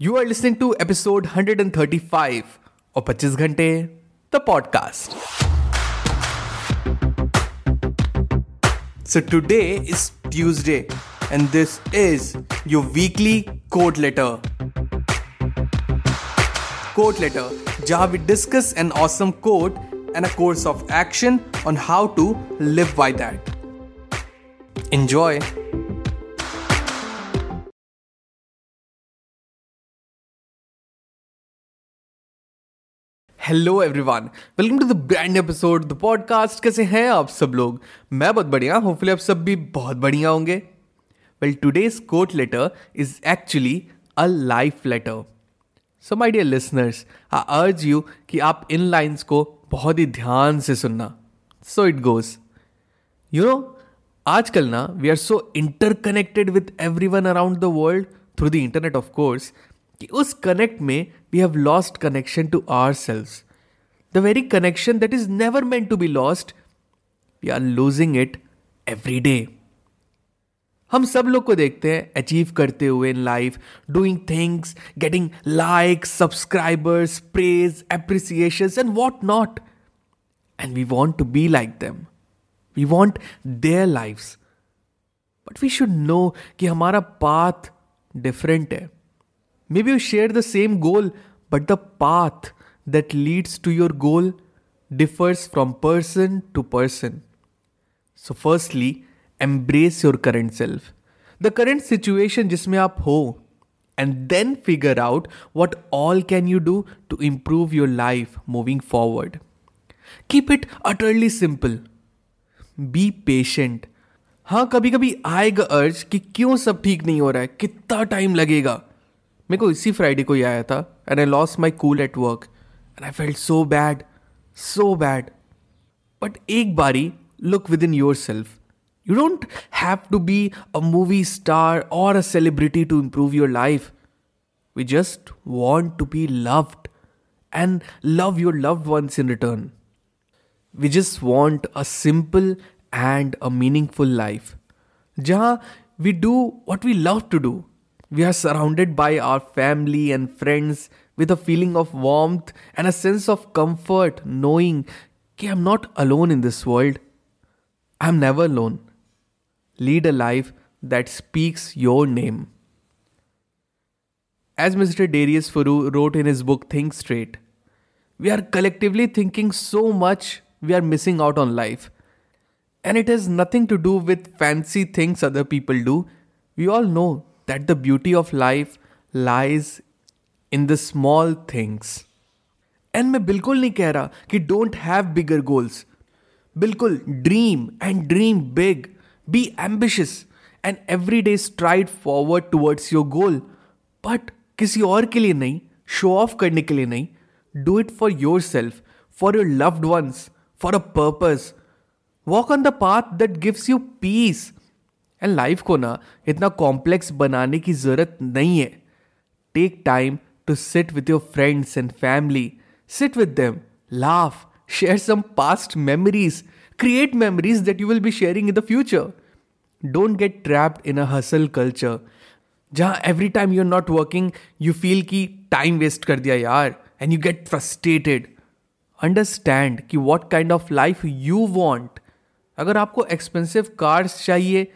You are listening to episode 135 of 25 Ghante, the podcast. So today is Tuesday, and this is your weekly quote letter. Quote letter, jहाँ we discuss an awesome quote and a course of action on how to live by that. Enjoy! Hello everyone welcome to the brand episode the podcast कैसे हैं आप सब लोग? मैं बहुत बढ़िया hopefully आप सब भी बहुत बढ़िया होंगे। Well today's quote letter is actually a life letter so my dear listeners I urge you कि आप इन लाइंस को बहुत ही ध्यान से सुनना। So it goes you know आजकल ना we are so interconnected with every one around the world through the internet of course कि उस कनेक्ट में we have lost connection to ourselves the very connection that is never meant to be lost we are losing it every day हम सब लोग को देखते हैं achieve करते हुए in life doing things getting like subscribers praise appreciation and what not and we want to be like them we want their life but we should know कि हमारा पाथ डिफरेंट है Maybe you share the same goal, but the path that leads to your goal differs from person to person. So, firstly, embrace your current self. The current situation जिसमें आप हो and then figure out what all can you do to improve your life moving forward. Keep it utterly simple. Be patient. हाँ कभी कभी आएगा अर्ज कि क्यों सब ठीक नहीं हो रहा है कितना टाइम लगेगा मेरे को इसी फ्राइडे को ही आया था and I lost my cool at work and I felt so bad so bad but एक बारी look within yourself you don't have to be a movie star और a celebrity to improve your life we just want to be loved and love your loved ones in return we just want a simple and a meaningful life जहाँ we do what we love to do we are surrounded by our family and friends with a feeling of warmth and a sense of comfort, knowing that I'm not alone in this world. I'm never alone. Lead a life that speaks your name. As Mr. Darius Furu wrote in his book Think Straight, we are collectively thinking so much we are missing out on life. And it has nothing to do with fancy things other people do. We all know that the beauty of life lies in the small things. And मैं बिल्कुल नहीं कह रहा कि don't have bigger goals बिल्कुल dream and dream big be ambitious and every day stride forward towards your goal but किसी और के लिए नहीं शो ऑफ करने के लिए नहीं do it for yourself for your loved ones for a purpose walk on the path that gives you peace and life को ना इतना कॉम्प्लेक्स बनाने की ज़रूरत नहीं है। Take time to sit with your friends and family sit with them laugh share some past memories create memories that you will be sharing in the future don't get trapped in a hustle culture जहाँ every time you are not working you feel कि time waste कर दिया यार and you get frustrated understand कि what kind of life you want अगर आपको expensive cars चाहिए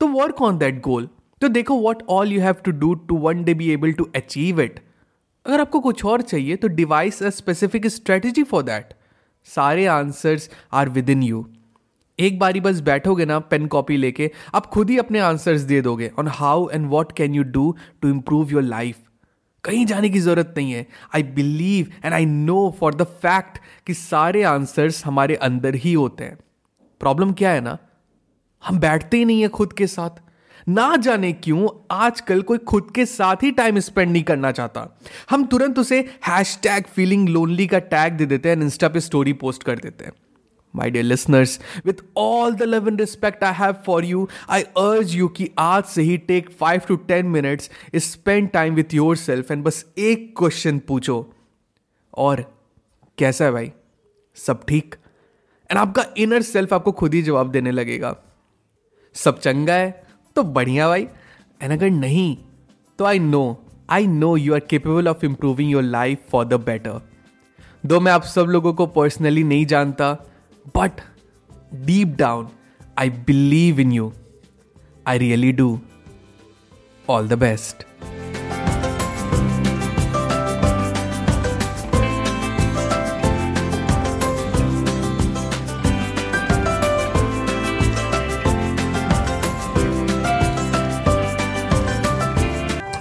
तो वर्क ऑन दैट गोल तो देखो what all you have to do to one day be able to achieve it अगर आपको कुछ और चाहिए तो devise a specific strategy for that सारे answers are within you एक बारी बस बैठोगे ना पेन कॉपी लेके, आप खुद ही अपने आंसर्स दे दोगे on how and what can you do to improve your life कहीं जाने की ज़रूरत नहीं है. I believe and I know for the fact कि सारे आंसर्स हमारे अंदर ही होते हैं. प्रॉब्लम क्या है ना? हम बैठते ही नहीं है खुद के साथ। ना जाने क्यों आजकल कोई खुद के साथ ही टाइम स्पेंड नहीं करना चाहता। हम तुरंत उसे हैश टैग फीलिंग लोनली का टैग दे देते हैं इंस्टा पे स्टोरी पोस्ट कर देते हैं। My dear listeners with all the love and respect I have for you I urge you कि आज से ही take five to ten minutes spend time with yourself and बस एक क्वेश्चन पूछो। और कैसा है भाई? सब ठीक? एंड आपका इनर सेल्फ आपको खुद ही जवाब देने लगेगा। सब चंगा है तो बढ़िया भाई। एंड अगर नहीं तो I know I know you are capable of improving your life for the better though मैं आप सब लोगों को पर्सनली नहीं जानता but deep down I believe in you I really do all the best